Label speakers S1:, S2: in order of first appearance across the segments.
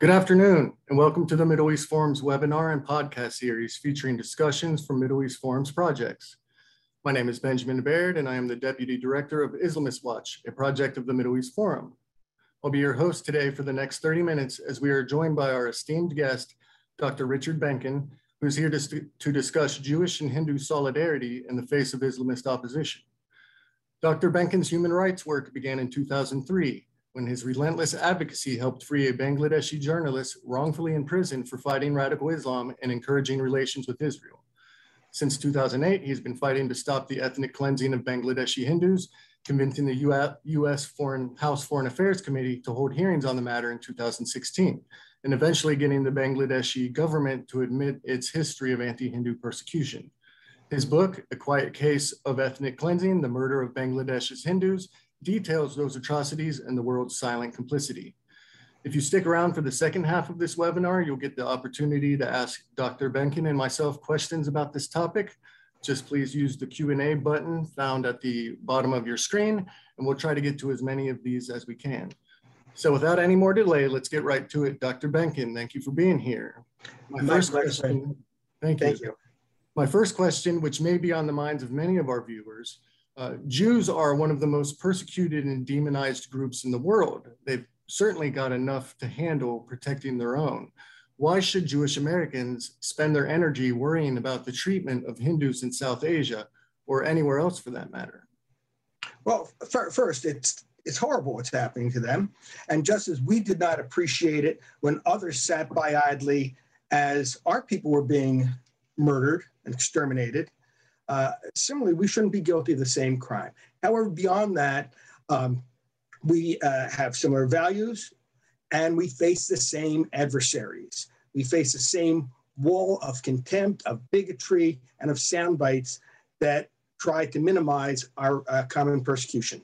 S1: Good afternoon, and welcome to the Middle East Forum's webinar and podcast series featuring discussions from Middle East Forum's projects. My name is Benjamin Baird, and I am the Deputy Director of Islamist Watch, a project of the Middle East Forum. I'll be your host today for the next 30 minutes as we are joined by our esteemed guest, Dr. Richard Benkin, who's here to, to discuss Jewish and Hindu solidarity in the face of Islamist opposition. Dr. Benkin's human rights work began in 2003 when his relentless advocacy helped free a Bangladeshi journalist wrongfully imprisoned for fighting radical Islam and encouraging relations with Israel. Since 2008, he's been fighting to stop the ethnic cleansing of Bangladeshi Hindus, convincing the US Foreign House Foreign Affairs Committee to hold hearings on the matter in 2016, and eventually getting the Bangladeshi government to admit its history of anti-Hindu persecution. His book, A Quiet Case of Ethnic Cleansing, The Murder of Bangladesh's Hindus, details those atrocities and the world's silent complicity. If you stick around for the second half of this webinar, you'll get the opportunity to ask Dr. Benkin and myself questions about this topic. Just please use the Q&A button found at the bottom of your screen, and we'll try to get to as many of these as we can. So without any more delay, let's get right to it. Dr. Benkin, thank you for being here.
S2: My, My first question,
S1: thank you. Thank you. My first question, which may be on the minds of many of our viewers, uh, Jews are one of the most persecuted and demonized groups in the world. They've certainly got enough to handle protecting their own. Why should Jewish Americans spend their energy worrying about the treatment of Hindus in South Asia or anywhere else for that matter?
S2: Well, first, it's it's horrible what's happening to them. And just as we did not appreciate it when others sat by idly as our people were being murdered and exterminated, uh, similarly, we shouldn't be guilty of the same crime. However, beyond that, um, we uh, have similar values and we face the same adversaries. We face the same wall of contempt, of bigotry, and of sound bites that try to minimize our uh, common persecution.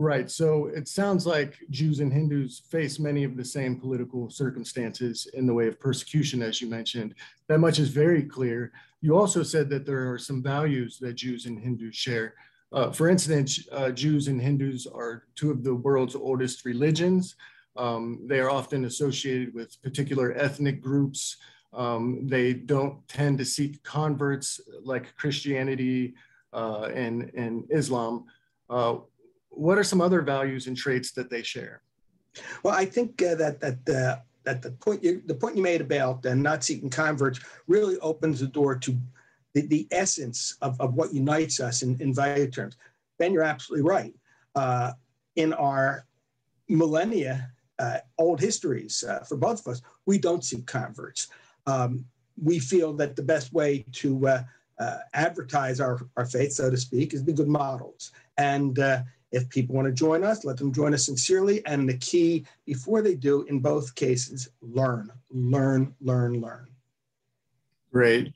S1: Right. So it sounds like Jews and Hindus face many of the same political circumstances in the way of persecution, as you mentioned. That much is very clear. You also said that there are some values that Jews and Hindus share. Uh, for instance, uh, Jews and Hindus are two of the world's oldest religions. Um, they are often associated with particular ethnic groups. Um, they don't tend to seek converts like Christianity uh, and, and Islam. Uh, what are some other values and traits that they share?
S2: Well, I think uh, that that uh, that the point you the point you made about uh, not seeking converts really opens the door to the, the essence of, of what unites us in, in value terms. Ben, you're absolutely right. Uh, in our millennia, uh, old histories uh, for both of us, we don't seek converts. Um, we feel that the best way to advertise our, our faith, so to speak, is be good models. And if people want to join us, let them join us sincerely. And the key before they do, in both cases, learn, learn, learn, learn.
S1: Great.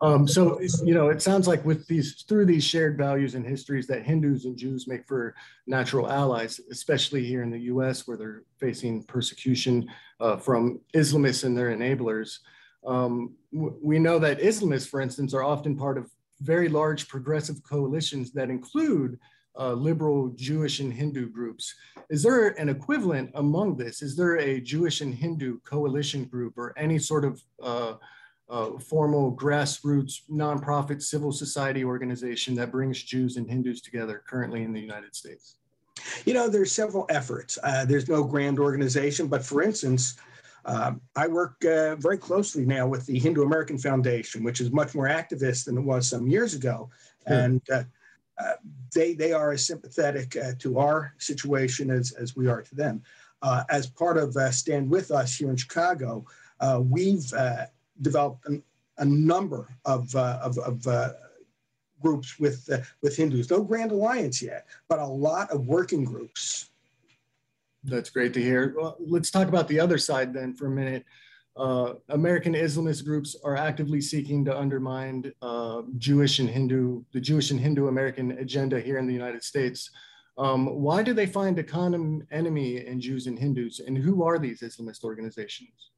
S1: Um, so, you know, it sounds like with these, through these shared values and histories that Hindus and Jews make for natural allies, especially here in the US where they're facing persecution uh, from Islamists and their enablers. Um, we know that Islamists, for instance, are often part of very large progressive coalitions that include uh, liberal Jewish and Hindu groups. Is there an equivalent among this? Is there a Jewish and Hindu coalition group or any sort of uh, uh, formal grassroots nonprofit civil society organization that brings Jews and Hindus together currently in the United States?
S2: You know, there's several efforts. Uh, there's no grand organization, but for instance, um, I work uh, very closely now with the Hindu American Foundation, which is much more activist than it was some years ago. And uh, uh, they they are as sympathetic uh, to our situation as as we are to them. Uh, as part of uh, Stand with Us here in Chicago, uh, we've developed an, a number of of, of groups with with Hindus. No grand alliance yet, but a lot of working groups.
S1: That's great to hear. Well, let's talk about the other side then for a minute. Uh, American Islamist groups are actively seeking to undermine uh, Jewish and Hindu, the Jewish and Hindu American agenda here in the United States. Um, why do they find a common enemy in Jews and Hindus, and who are these Islamist organizations?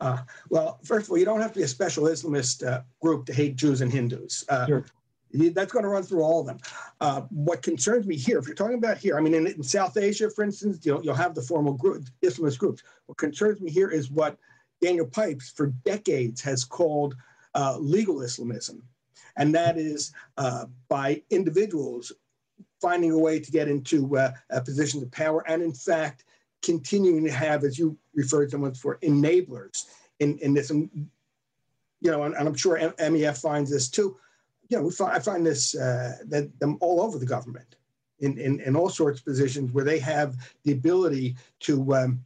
S2: Uh, well, first of all, you don't have to be a special Islamist uh, group to hate Jews and Hindus. Uh, sure. That's going to run through all of them. Uh, what concerns me here, if you're talking about here, I mean, in, in South Asia, for instance, you'll, you'll have the formal group, Islamist groups. What concerns me here is what Daniel Pipes, for decades, has called uh, legal Islamism. And that is uh, by individuals finding a way to get into uh, positions of power and, in fact, continuing to have, as you referred to them for, enablers in, in this. And, you know, and, and I'm sure MEF finds this too you know, we find, I find this uh, that them all over the government in, in, in all sorts of positions where they have the ability to um,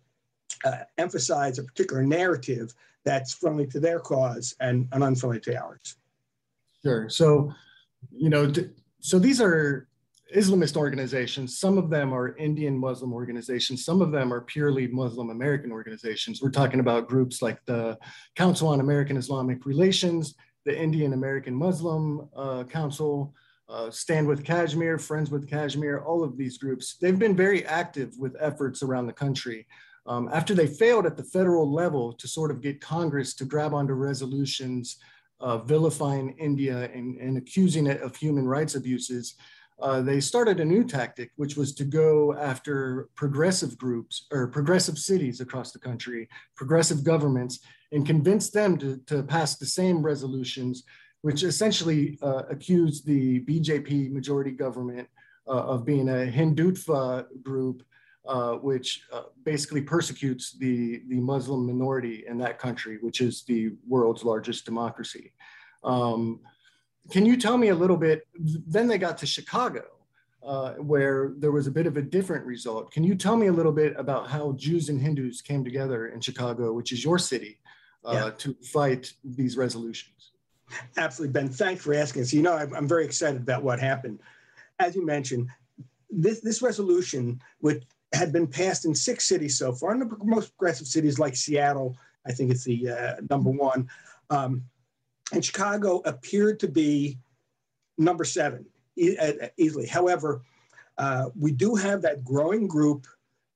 S2: uh, emphasize a particular narrative that's friendly to their cause and, and unfriendly to ours.
S1: Sure. So, you know, so these are Islamist organizations. Some of them are Indian Muslim organizations. Some of them are purely Muslim American organizations. We're talking about groups like the Council on American Islamic Relations, the Indian American Muslim uh, Council, uh, Stand with Kashmir, Friends with Kashmir, all of these groups, they've been very active with efforts around the country. Um, after they failed at the federal level to sort of get Congress to grab onto resolutions uh, vilifying India and, and, accusing it of human rights abuses, uh, they started a new tactic, which was to go after progressive groups or progressive cities across the country, progressive governments, and convince them to, to pass the same resolutions, which essentially uh, accuse the BJP majority government uh, of being a Hindutva group, uh, which uh, basically persecutes the, the Muslim minority in that country, which is the world's largest democracy. Um, can you tell me a little bit? Then they got to Chicago, uh, where there was a bit of a different result. Can you tell me a little bit about how Jews and Hindus came together in Chicago, which is your city, uh, yeah. to fight these resolutions?
S2: Absolutely, Ben. Thanks for asking. So, you know, I'm, I'm very excited about what happened. As you mentioned, this, this resolution, which had been passed in six cities so far, and the most progressive cities like Seattle, I think it's the uh, number one. Um, and Chicago appeared to be number seven easily. However, uh, we do have that growing group,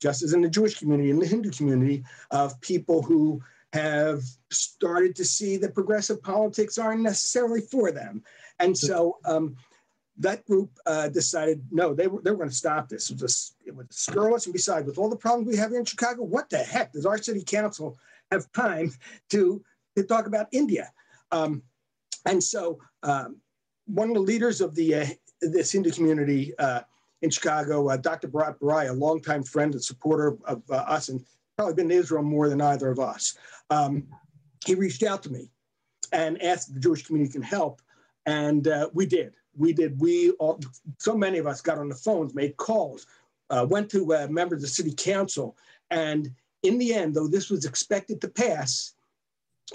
S2: just as in the Jewish community and the Hindu community, of people who have started to see that progressive politics aren't necessarily for them. And so um, that group uh, decided, no, they were, they were going to stop this. It was, it was scurrilous. And besides, with all the problems we have here in Chicago, what the heck does our city council have time to, to talk about India? Um, and so um, one of the leaders of the uh, this Hindu community uh, in Chicago, uh, Dr. Bharat Barai, a longtime friend and supporter of uh, us, and probably been to Israel more than either of us. Um, he reached out to me and asked if the Jewish community can help, and uh, we did. We did. We all, so many of us got on the phones, made calls, uh, went to members of the city council, and in the end, though this was expected to pass,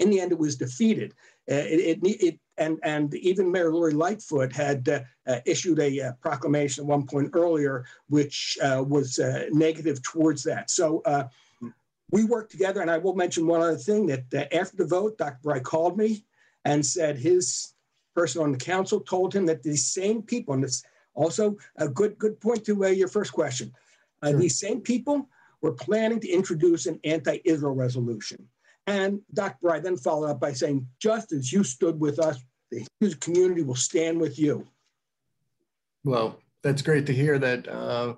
S2: in the end it was defeated. Uh, it, it, it, and, and even Mayor Lori Lightfoot had uh, uh, issued a uh, proclamation at one point earlier, which uh, was uh, negative towards that. So we worked together, and I will mention one other thing that after the vote, Dr. Barai called me and said his person on the council told him that these same people, and it's also a good good point to your first question, sure. these same people were planning to introduce an anti-Israel resolution. And Dr. Barai then followed up by saying, just as you stood with us, the Hindu community will stand with you.
S1: Well, that's great to hear that uh,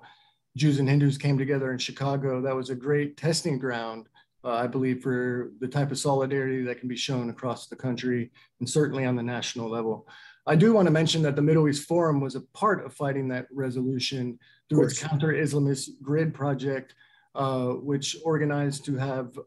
S1: Jews and Hindus came together in Chicago. That was a great testing ground, uh, I believe, for the type of solidarity that can be shown across the country and certainly on the national level. I do want to mention that the Middle East Forum was a part of fighting that resolution through its counter Islamist grid project, uh, which organized to have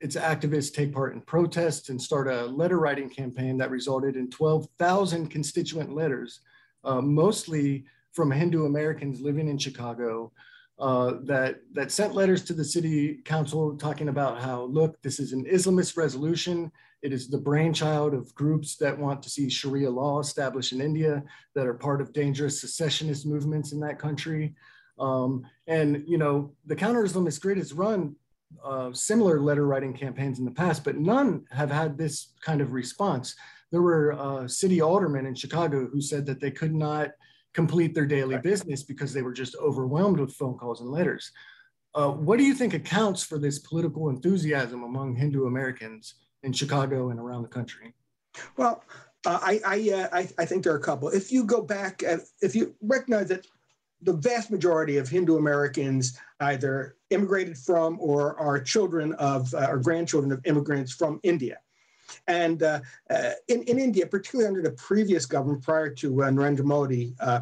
S1: its activists take part in protests and start a letter writing campaign that resulted in 12,000 constituent letters, uh, mostly from Hindu Americans living in Chicago, uh, that, that sent letters to the city council talking about how, look, this is an Islamist resolution. It is the brainchild of groups that want to see Sharia law established in India that are part of dangerous secessionist movements in that country. Um, and, you know, the counter Islamist grid has run uh, similar letter writing campaigns in the past, but none have had this kind of response. There were uh, city aldermen in Chicago who said that they could not complete their daily business because they were just overwhelmed with phone calls and letters. Uh, what do you think accounts for this political enthusiasm among Hindu Americans in Chicago and around the country?
S2: Well, Uh, I I, uh, I, I think there are a couple. If you go back, uh, if you recognize that the vast majority of Hindu Americans either immigrated from or are children of uh, or grandchildren of immigrants from India. And uh, uh, in, in India, particularly under the previous government prior to uh, Narendra Modi, uh,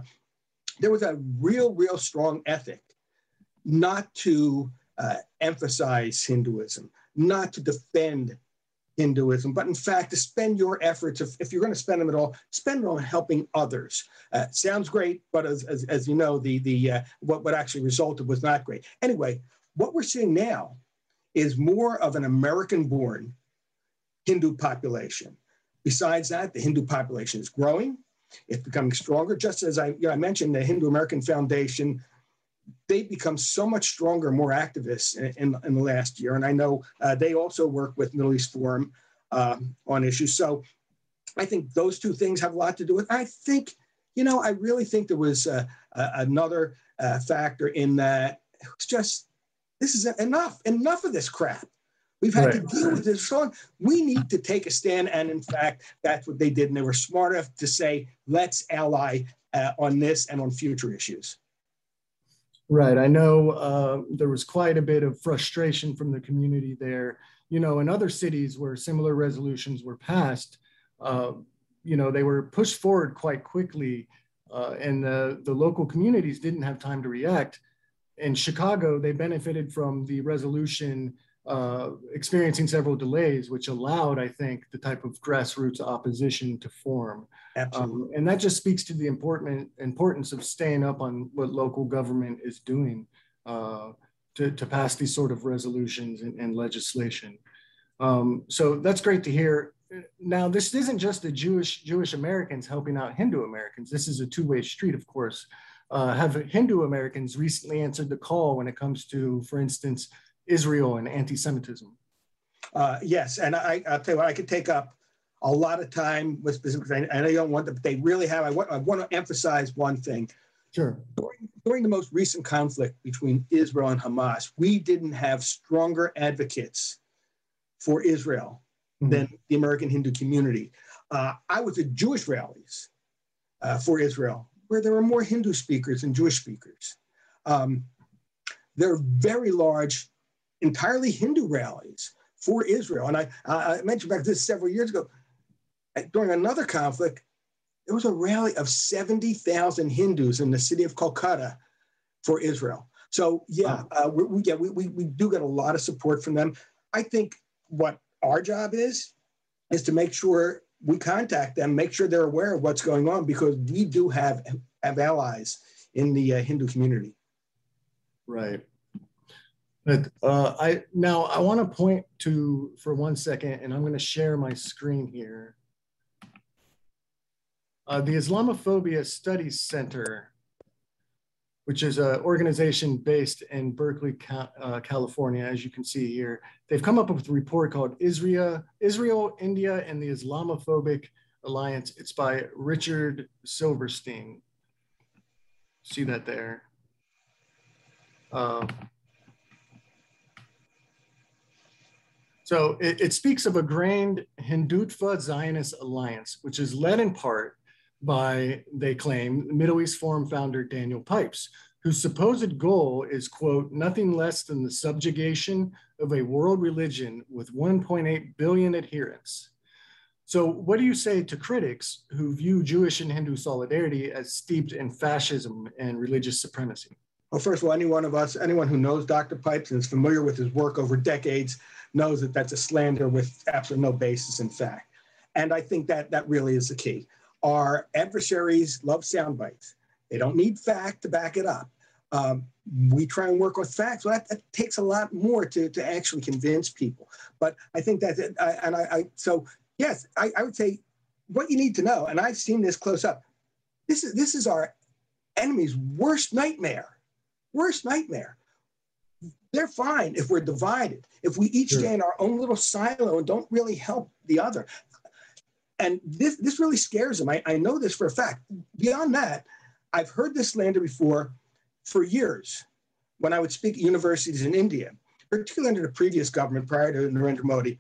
S2: there was a real, real strong ethic not to uh, emphasize Hinduism, not to defend Hinduism, but in fact, to spend your efforts, if, if you're going to spend them at all, spend them on helping others. Uh, sounds great, but as, as, as, you know, the, the, uh, what, what actually resulted was not great. Anyway, what we're seeing now is more of an American born Hindu population. Besides that, the Hindu population is growing. It's becoming stronger. Just as I, you know, I mentioned, the Hindu American Foundation, they've become so much stronger, more activists in, in, in the last year. And I know uh, they also work with Middle East Forum uh, on issues. So I think those two things have a lot to do with. I think, you know, I really think there was uh, another uh, factor in that. It's just this is enough. Enough of this crap. We've had right. to deal with this long. We need to take a stand. And in fact, that's what they did. And they were smart enough to say, let's ally uh, on this and on future issues.
S1: Right. I know uh, there was quite a bit of frustration from the community there. You know, in other cities where similar resolutions were passed, uh, you know, they were pushed forward quite quickly, uh, and the, the local communities didn't have time to react. In Chicago, they benefited from the resolution uh, experiencing several delays, which allowed, I think, the type of grassroots opposition to form. Um, and that just speaks to the important importance of staying up on what local government is doing uh, to, to pass these sort of resolutions and, and legislation. Um, so that's great to hear. Now, this isn't just the Jewish Jewish Americans helping out Hindu Americans. This is a two-way street, of course. Uh, have Hindu Americans recently answered the call when it comes to, for instance, Israel and anti-Semitism?
S2: Uh, yes, and I, will tell you what, I could take up a lot of time with specifics. I, I know you don't want to, but they really have. I want, I want to emphasize one thing.
S1: Sure.
S2: During, during the most recent conflict between Israel and Hamas, we didn't have stronger advocates for Israel mm-hmm. than the American Hindu community. Uh, I was at Jewish rallies uh, for Israel where there were more Hindu speakers than Jewish speakers. Um, there are very large entirely Hindu rallies for Israel. And I, I mentioned back this several years ago. During another conflict, there was a rally of 70,000 Hindus in the city of Kolkata for Israel. So yeah, uh, we, we, yeah, we, we, we do get a lot of support from them. I think what our job is, is to make sure we contact them, make sure they're aware of what's going on, because we do have, have allies in the uh, Hindu community.
S1: Right. But uh, I now I want to point to for one second, and I'm going to share my screen here. Uh, the Islamophobia Studies Center, which is an organization based in Berkeley, uh, California, as you can see here, they've come up with a report called Israel, Israel, India, and the Islamophobic Alliance. It's by Richard Silverstein. See that there. Uh, So it, it speaks of a grained Hindutva Zionist alliance, which is led in part by, they claim, Middle East Forum founder Daniel Pipes, whose supposed goal is, quote, nothing less than the subjugation of a world religion with 1.8 billion adherents. So, what do you say to critics who view Jewish and Hindu solidarity as steeped in fascism and religious supremacy?
S2: Well, first of all, any one of us, anyone who knows Dr. Pipes and is familiar with his work over decades, knows that that's a slander with absolutely no basis in fact. And I think that that really is the key. Our adversaries love sound bites. They don't need fact to back it up. Um, we try and work with facts. Well, that, that, takes a lot more to, to actually convince people. But I think that, and I, I, so yes, I, I would say what you need to know, and I've seen this close up. This is this is our enemy's worst nightmare. Worst nightmare they're fine if we're divided, if we each sure. stay in our own little silo and don't really help the other. And this, this really scares them. I, I know this for a fact. Beyond that, I've heard this slander before for years when I would speak at universities in India, particularly under the previous government prior to Narendra Modi.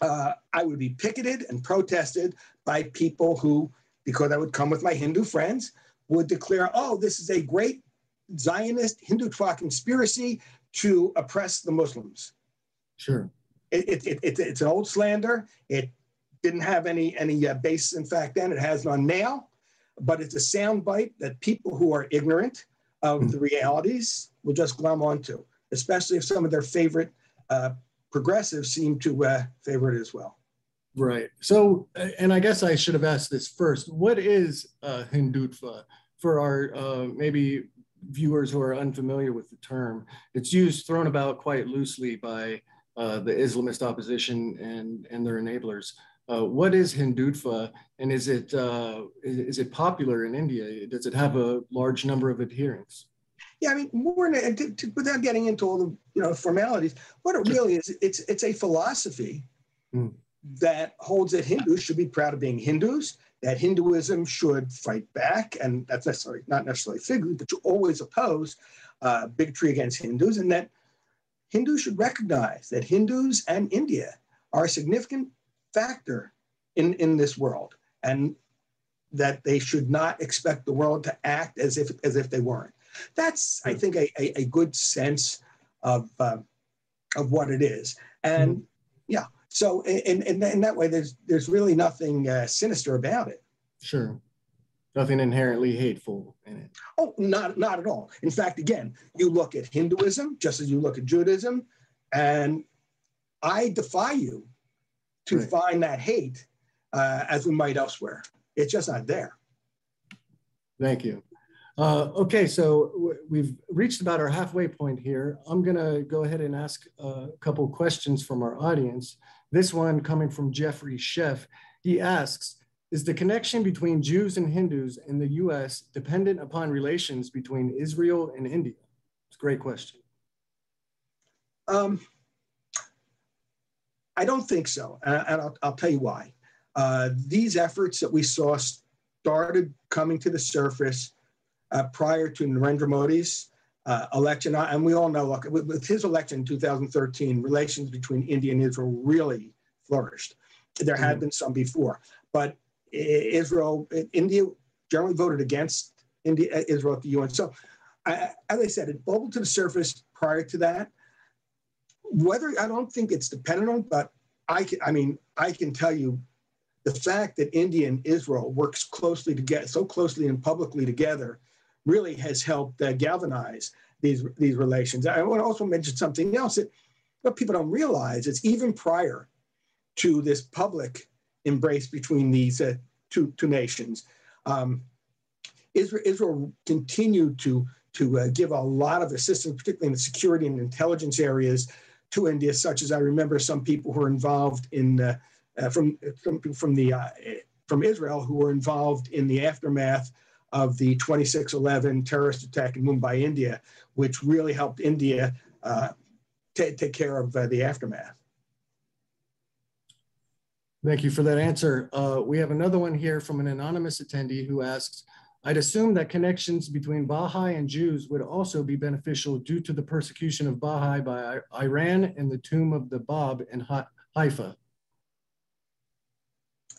S2: uh, I would be picketed and protested by people who, because I would come with my Hindu friends, would declare, oh, this is a great Zionist Hindu conspiracy to oppress the Muslims.
S1: Sure.
S2: It, it, it, it, it's an old slander. It didn't have any, any uh, basis in fact then. It has none now, but it's a soundbite that people who are ignorant of mm. the realities will just glom onto, especially if some of their favorite uh, progressives seem to uh, favor it as well.
S1: Right. So, and I guess I should have asked this first. What is uh, Hindutva for our uh, maybe viewers who are unfamiliar with the term? It's used, thrown about quite loosely by uh, the Islamist opposition and, and their enablers. Uh, what is Hindutva, and is it uh, is, is it popular in India? Does it have a large number of adherents?
S2: Yeah, I mean, more to, to, without getting into all the you know formalities, what it really is, it's it's a philosophy mm. that holds that Hindus should be proud of being Hindus, that Hinduism should fight back, and that's necessarily not necessarily figuratively, but to always oppose uh, bigotry against Hindus, and that Hindus should recognize that Hindus and India are a significant factor in, in this world, and that they should not expect the world to act as if as if they weren't. That's, I think, a, a, a good sense of, uh, of what it is. And mm-hmm. yeah, so in, in, in, that way, there's, there's really nothing uh, sinister about it.
S1: Sure. Nothing inherently hateful in it.
S2: Oh, not, not at all. In fact, again, you look at Hinduism just as you look at Judaism, and I defy you to right. find that hate uh, as we might elsewhere. It's just not there.
S1: Thank you. Uh, okay, so we've reached about our halfway point here. I'm gonna go ahead and ask a couple questions from our audience. This one coming from Jeffrey Sheff. He asks, is the connection between Jews and Hindus in the US dependent upon relations between Israel and India? It's a great question.
S2: Um, I don't think so, and I'll, I'll tell you why. Uh, these efforts that we saw started coming to the surface uh, prior to Narendra Modi's uh, election. And we all know, look, with, with, his election in 2013, relations between India and Israel really flourished. There had mm-hmm. been some before, but Israel, India generally voted against India, uh, Israel at the UN. So, I, as I said, it bubbled to the surface prior to that. Whether I don't think it's dependent on, but I can, I mean, I can tell you the fact that India and Israel works closely together, so closely and publicly together, really has helped uh, galvanize these, these relations. I want to also mention something else that what people don't realize is even prior to this public embrace between these uh, two, two nations, um, Israel, Israel, continued to, to uh, give a lot of assistance, particularly in the security and intelligence areas to India, such as I remember some people who were involved in uh, uh from, from, from, the, uh, from Israel who were involved in the aftermath of the 2611 terrorist attack in Mumbai, India, which really helped India uh, take care of uh, the aftermath.
S1: Thank you for that answer. Uh, we have another one here from an anonymous attendee who asks, I'd assume that connections between Baha'i and Jews would also be beneficial due to the persecution of Baha'i by Iran and the tomb of the Bab in Haifa.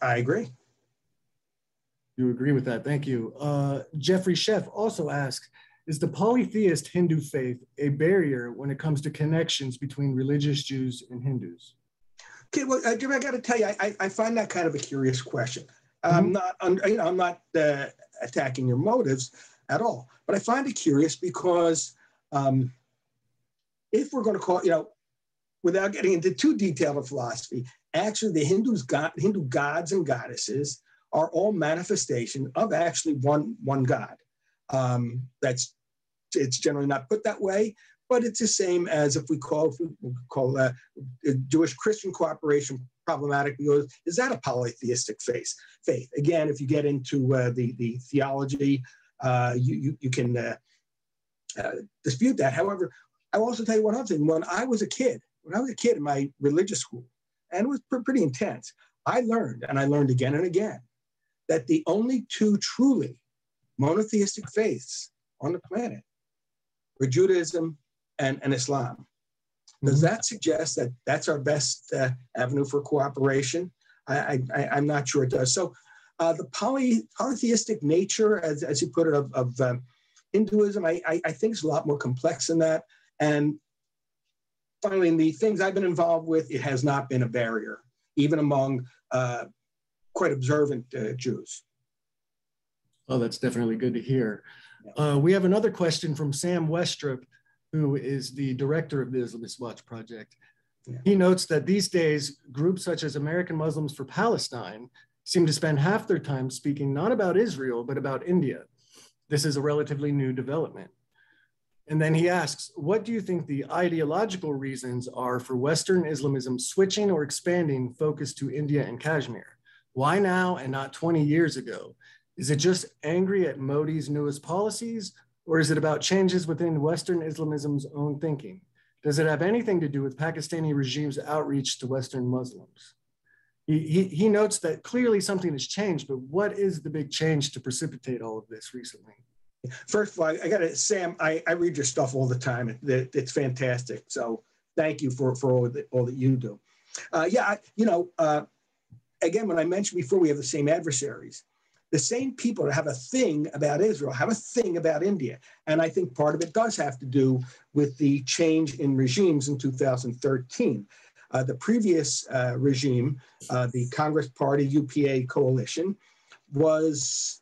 S2: I agree.
S1: You agree with that. Thank you. Uh, Jeffrey Sheff also asks, is the polytheist Hindu faith a barrier when it comes to connections between religious Jews and Hindus?
S2: Okay, well, uh, Jim, I got to tell you, I, I find that kind of a curious question. Mm-hmm. I'm not, I'm, you know, I'm not uh, attacking your motives at all, but I find it curious because um, if we're going to call, you know, without getting into too detailed a philosophy, actually the Hindus, God, Hindu gods and goddesses are all manifestation of actually one one God. Um, that's it's generally not put that way, but it's the same as if we call if we call uh, Jewish Christian cooperation problematic because is that a polytheistic faith? Faith again, if you get into uh, the the theology, uh, you, you, you can uh, uh, dispute that. However, I will also tell you one other thing. When I was a kid, when I was a kid in my religious school, and it was pretty intense, I learned, and I learned again and again, that the only two truly monotheistic faiths on the planet were Judaism and, and Islam. Does mm-hmm. that suggest that that's our best uh, avenue for cooperation? I, I, am not sure it does. So uh, the poly, polytheistic nature, as, as you put it, of, of um, Hinduism, I, I, I, think is a lot more complex than that. And finally, in the things I've been involved with, it has not been a barrier, even among uh, quite observant uh, Jews.
S1: Oh, that's definitely good to hear. Uh, we have another question from Sam Westrop, who is the director of the Islamist Watch Project. Yeah. He notes that these days, groups such as American Muslims for Palestine seem to spend half their time speaking not about Israel, but about India. This is a relatively new development. And then he asks, what do you think the ideological reasons are for Western Islamism switching or expanding focus to India and Kashmir? Why now and not 20 years ago? Is it just angry at Modi's newest policies, or is it about changes within Western Islamism's own thinking? Does it have anything to do with Pakistani regime's outreach to Western Muslims? He, he, he notes that clearly something has changed, but what is the big change to precipitate all of this recently?
S2: First of all, I got to, Sam, I, I read your stuff all the time. It, it's fantastic. So thank you for, for all, that, all that you do. Uh, yeah, I, you know, uh, again, when I mentioned before, we have the same adversaries the same people that have a thing about Israel have a thing about India. And I think part of it does have to do with the change in regimes in 2013. Uh, the previous uh, regime, uh, the Congress Party UPA coalition, was,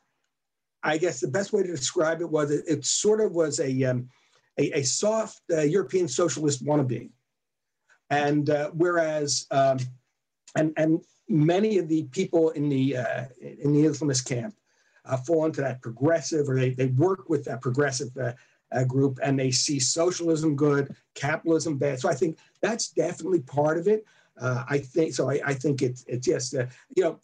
S2: I guess the best way to describe it was it, it sort of was a, um, a, a, soft uh, European socialist wannabe. And uh, whereas, um, and, and many of the people in the uh, in the Islamist camp uh, fall into that progressive, or they, they work with that progressive uh, uh, group, and they see socialism good, capitalism bad. So I think that's definitely part of it. Uh, I think so. I, I think it's it's just uh, you know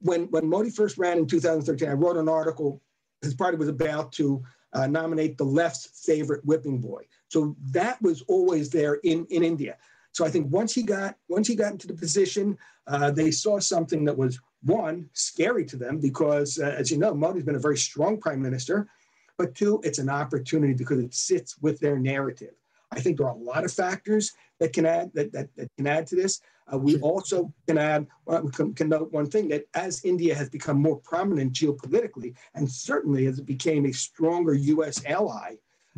S2: when when Modi first ran in 2013, I wrote an article. His party was about to nominate the left's favorite whipping boy. So that was always there in in India. So I think once he got once he got into the position, uh, they saw something that was one scary to them because, uh, as you know, Modi's been a very strong prime minister, but two, it's an opportunity because it sits with their narrative. I think there are a lot of factors that can add that that, that can add to this. Uh, we also can add well, can, can note one thing that as India has become more prominent geopolitically, and certainly as it became a stronger U.S. ally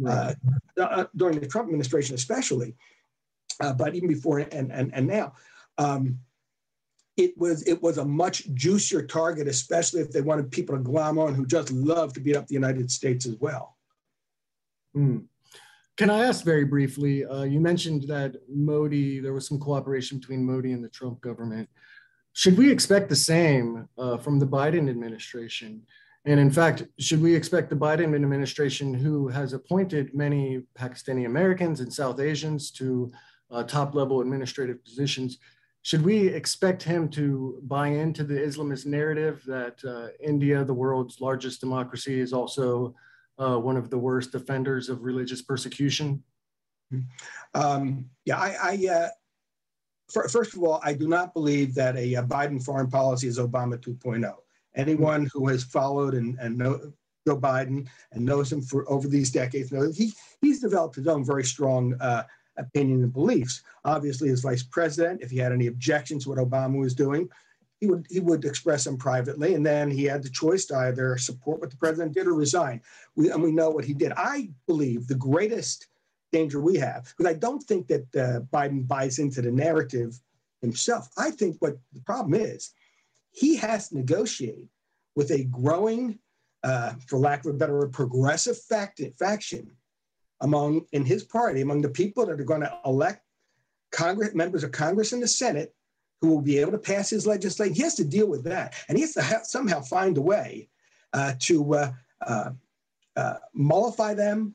S2: uh, uh, during the Trump administration, especially, uh, but even before and and, and now. Um, it was it was a much juicier target, especially if they wanted people to glom on who just love to beat up the United States as well.
S1: Mm. Can I ask very briefly? Uh, you mentioned that Modi, there was some cooperation between Modi and the Trump government. Should we expect the same uh, from the Biden administration? And in fact, should we expect the Biden administration, who has appointed many Pakistani Americans and South Asians to uh, top level administrative positions. Should we expect him to buy into the Islamist narrative that uh, India, the world's largest democracy, is also uh, one of the worst offenders of religious persecution?
S2: Um, yeah, I, I uh, first of all, I do not believe that a, a, Biden foreign policy is Obama 2.0. Anyone who has followed and, and know Joe Biden and knows him for over these decades knows he, he's developed his own very strong uh, opinion and beliefs. Obviously, as vice president, if he had any objections to what Obama was doing, he would he would express them privately, and then he had the choice to either support what the president did or resign. We, and we know what he did. I believe the greatest danger we have, because I don't think that uh, Biden buys into the narrative himself. I think what the problem is, he has to negotiate with a growing, uh, for lack of a better word, progressive fact, faction among in his party, among the people that are going to elect Congress members of Congress and the Senate who will be able to pass his legislation. He has to deal with that, and he has to ha- somehow find a way uh, to uh, uh, uh, mollify them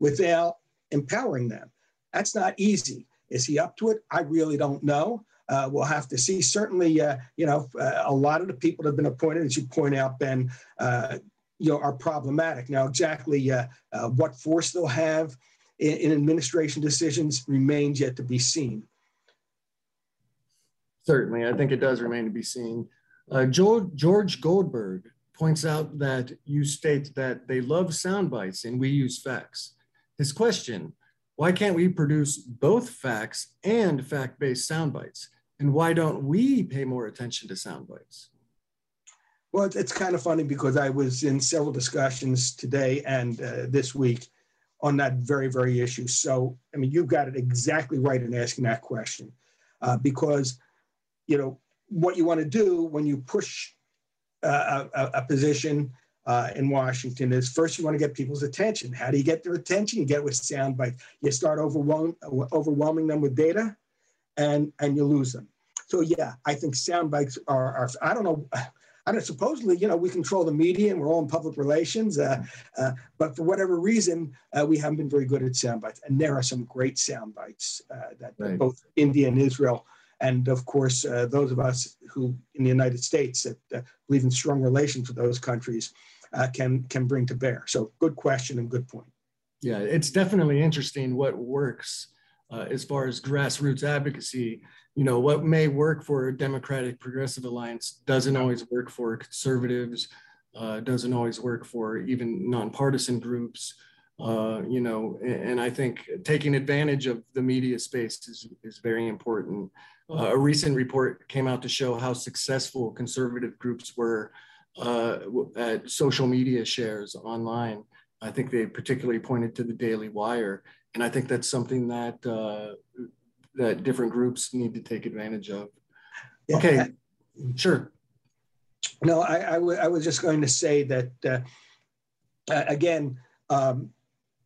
S2: without empowering them. That's not easy. Is he up to it? I really don't know. Uh, we'll have to see. Certainly, uh, you know, a lot of the people that have been appointed, as you point out, Ben, you know, are problematic. Now, exactly uh, uh, what force they'll have in, in, administration decisions remains yet to be seen.
S1: Certainly, I think it does remain to be seen. Uh, George Goldberg points out that you state that they love sound bites and we use facts. His question, Why can't we produce both facts and fact based sound bites? And why don't we pay more attention to sound bites?
S2: Well, it's kind of funny because I was in several discussions today and uh, this week on that very, very issue. So, I mean, you've got it exactly right in asking that question uh, because, you know, what you want to do when you push uh, a, a, position uh, in Washington is first you want to get people's attention. How do you get their attention? You get with sound bites. You start overwhelm, overwhelming them with data and, and you lose them. So yeah, I think sound bites are, are I don't know, I don't supposedly, you know, we control the media and we're all in public relations, uh, uh, but for whatever reason, uh, we haven't been very good at sound bites. And there are some great sound bites uh, that right. both India and Israel, and of course, uh, those of us who in the United States that uh, believe in strong relations with those countries can can bring to bear. So, good question and good point.
S1: Yeah, it's definitely interesting what works as far as grassroots advocacy you know what may work for a democratic progressive alliance doesn't always work for conservatives uh, doesn't always work for even nonpartisan groups uh, you know and, i think taking advantage of the media space is, is very important. Uh, a recent report came out to show how successful conservative groups were uh, at social media shares online. I think they particularly pointed to the daily wire and i think that's something that uh, that different groups need to take advantage of. Yeah. Okay, sure.
S2: No, I, I, was just going to say that uh, again, um,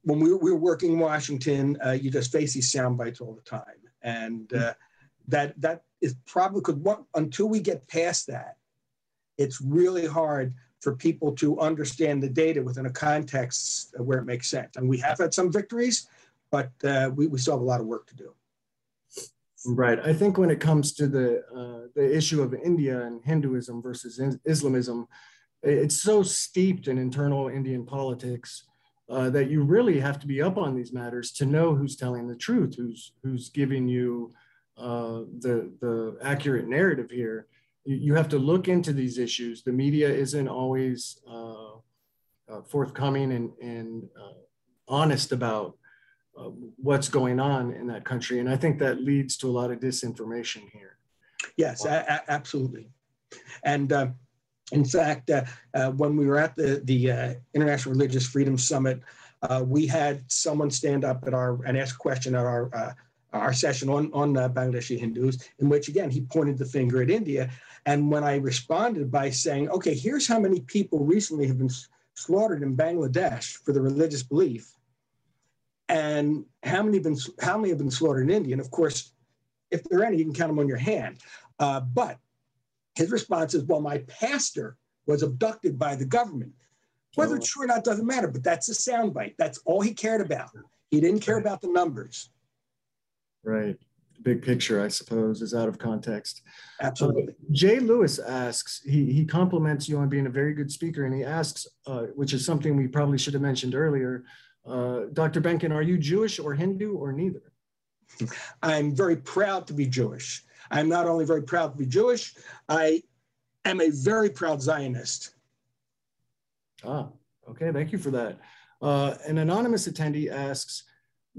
S2: when we, we were working in Washington, uh, you just face these sound bites all the time, and uh, that that is probably because until we get past that, it's really hard for people to understand the data within a context where it makes sense. And we have had some victories, but uh, we, we still have a lot of work to do.
S1: Right. I think when it comes to the uh, the issue of India and Hinduism versus Islamism, it's so steeped in internal Indian politics uh, that you really have to be up on these matters to know who's telling the truth, who's who's giving you uh, the the accurate narrative here. You, have to look into these issues. The media isn't always uh, uh, forthcoming and and uh, honest about uh, what's going on in that country. And I think that leads to a lot of disinformation here.
S2: Yes, wow. a- absolutely. And uh, in fact, uh, uh, when we were at the, the uh, International Religious Freedom Summit, uh, we had someone stand up at our and ask a question at our our session on, on Bangladeshi Hindus, in which again he pointed the finger at India. And when I responded by saying, okay, here's how many people recently have been slaughtered in Bangladesh for their religious belief, and how many have been how many have been slaughtered in India? And of course, if there are any, you can count them on your hand. Uh, but his response is, "Well, my pastor was abducted by the government. Whether it's true or not doesn't matter, but that's a soundbite. That's all he cared about. He didn't care about the numbers."
S1: Right. Big picture, I suppose, is out of context.
S2: Absolutely.
S1: Uh, Jay Lewis asks, he, he compliments you on being a very good speaker, and he asks, uh, which is something we probably should have mentioned earlier, uh, Dr. Benkin, are you Jewish or Hindu or neither?
S2: I'm very proud to be Jewish. I'm not only very proud to be Jewish, I am a very proud Zionist.
S1: Ah, okay, thank you for that. Uh, an anonymous attendee asks,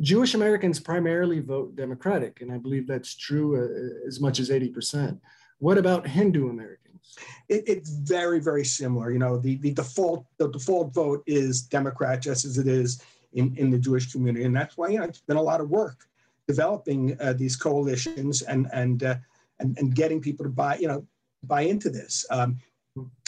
S1: Jewish Americans primarily vote Democratic, and I believe that's true uh, as much as 80%. What about Hindu Americans?
S2: It, it's very, very similar. You know, the, the default the default vote is Democrat, just as it is in, in the Jewish community. And that's why, you know, it's been a lot of work developing uh, these coalitions and, and, uh, and, and getting people to buy, you know, buy into this. Um,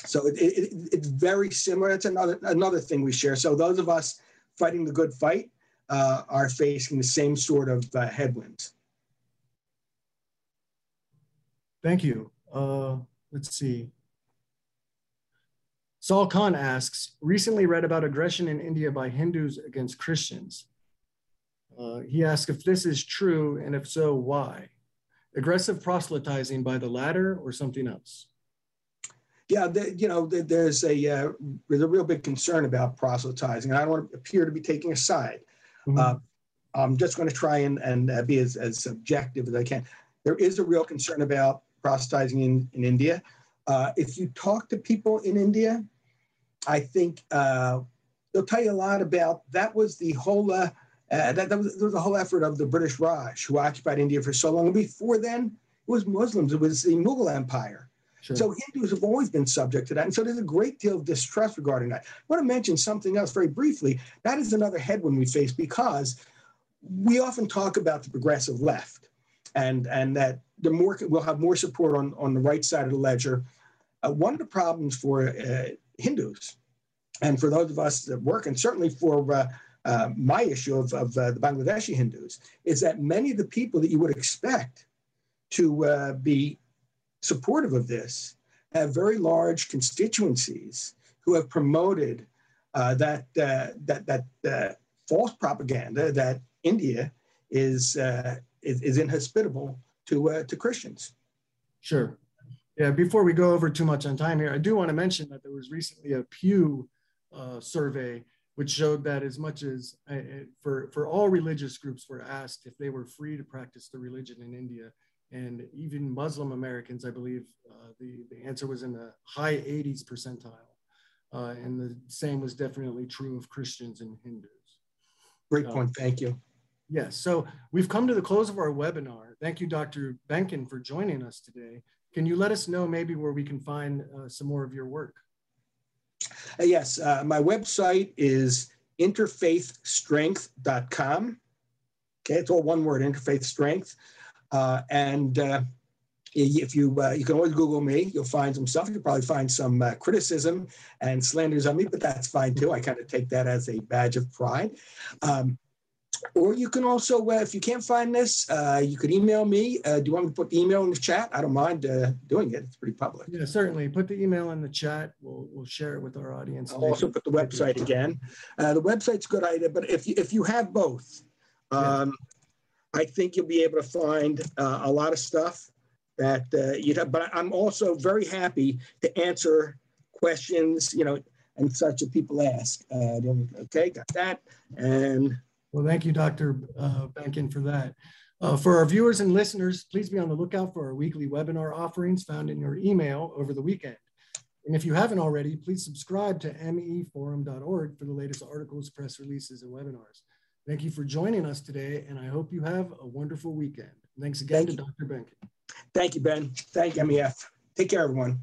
S2: so it, it, it's very similar. That's another, another thing we share. So those of us fighting the good fight uh, are facing the same sort of uh, headwinds.
S1: Thank you. Uh, let's see. Saul Khan asks, recently read about aggression in India by Hindus against Christians. Uh, he asks if this is true, and if so, why? Aggressive proselytizing by the latter or something else?
S2: Yeah, the, you know, the, there's a uh, there's a real big concern about proselytizing, and I don't want to appear to be taking a side. Mm-hmm. Uh, I'm just going to try and, and uh, be as, as objective as I can. There is a real concern about proselytizing in, in India. Uh, if you talk to people in India, I think uh, they'll tell you a lot about that was the Hola Uh, that, that, was, that was the whole effort of the British Raj, who occupied India for so long. And before then, it was Muslims. It was the Mughal Empire. Sure. So Hindus have always been subject to that. And so there's a great deal of distrust regarding that. I want to mention something else very briefly. That is another headwind we face because we often talk about the progressive left and, and that the more we'll have more support on, on the right side of the ledger. Uh, one of the problems for uh, Hindus and for those of us that work, and certainly for uh, uh my issue of, of uh, the Bangladeshi Hindus, is that many of the people that you would expect to uh, be supportive of this have very large constituencies who have promoted uh, that, uh, that, that uh, false propaganda that India is, is, is, inhospitable to, to Christians.
S1: Sure. Yeah, before we go over too much on time here, I do want to mention that there was recently a Pew uh, survey which showed that as much as for, for all religious groups were asked if they were free to practice the religion in India, and even Muslim Americans, I believe uh, the, the answer was in the high 80s percentile. Uh, and the same was definitely true of Christians and Hindus.
S2: Great uh, point, thank you.
S1: Yes, so we've come to the close of our webinar. Thank you, Dr. Benkin, for joining us today. Can you let us know maybe where we can find uh, some more of your work?
S2: Uh, yes, uh, my website is interfaithstrength.com. Okay, it's all one word, interfaith strength. Uh, and uh, if you uh, you can always Google me, you'll find some stuff. You'll probably find some criticism and slanders on me, but that's fine too. I kind of take that as a badge of pride. Um, or you can also, uh, if you can't find this, uh, you could email me. do you want me to put the email in the chat? I don't mind doing it. It's pretty public.
S1: Yeah, certainly. Put the email in the chat. We'll, we'll share it with our audience.
S2: I'll also put the website again. the website's a good idea, but if you, if you have both, um, yeah I think you'll be able to find uh, a lot of stuff that uh, you know. But I'm also very happy to answer questions, you know, and such that people ask. Uh, okay, got that. And
S1: well, thank you, Dr. Uh, Benkin, for that. Uh, for our viewers and listeners, please be on the lookout for our weekly webinar offerings found in your email over the weekend. And if you haven't already, please subscribe to meforum.org for the latest articles, press releases, and webinars. Thank you for joining us today, and I hope you have a wonderful weekend. Thanks again Thank to you. Dr. Benkin.
S2: Thank you, Ben. Thank you, MEF. Take care, everyone.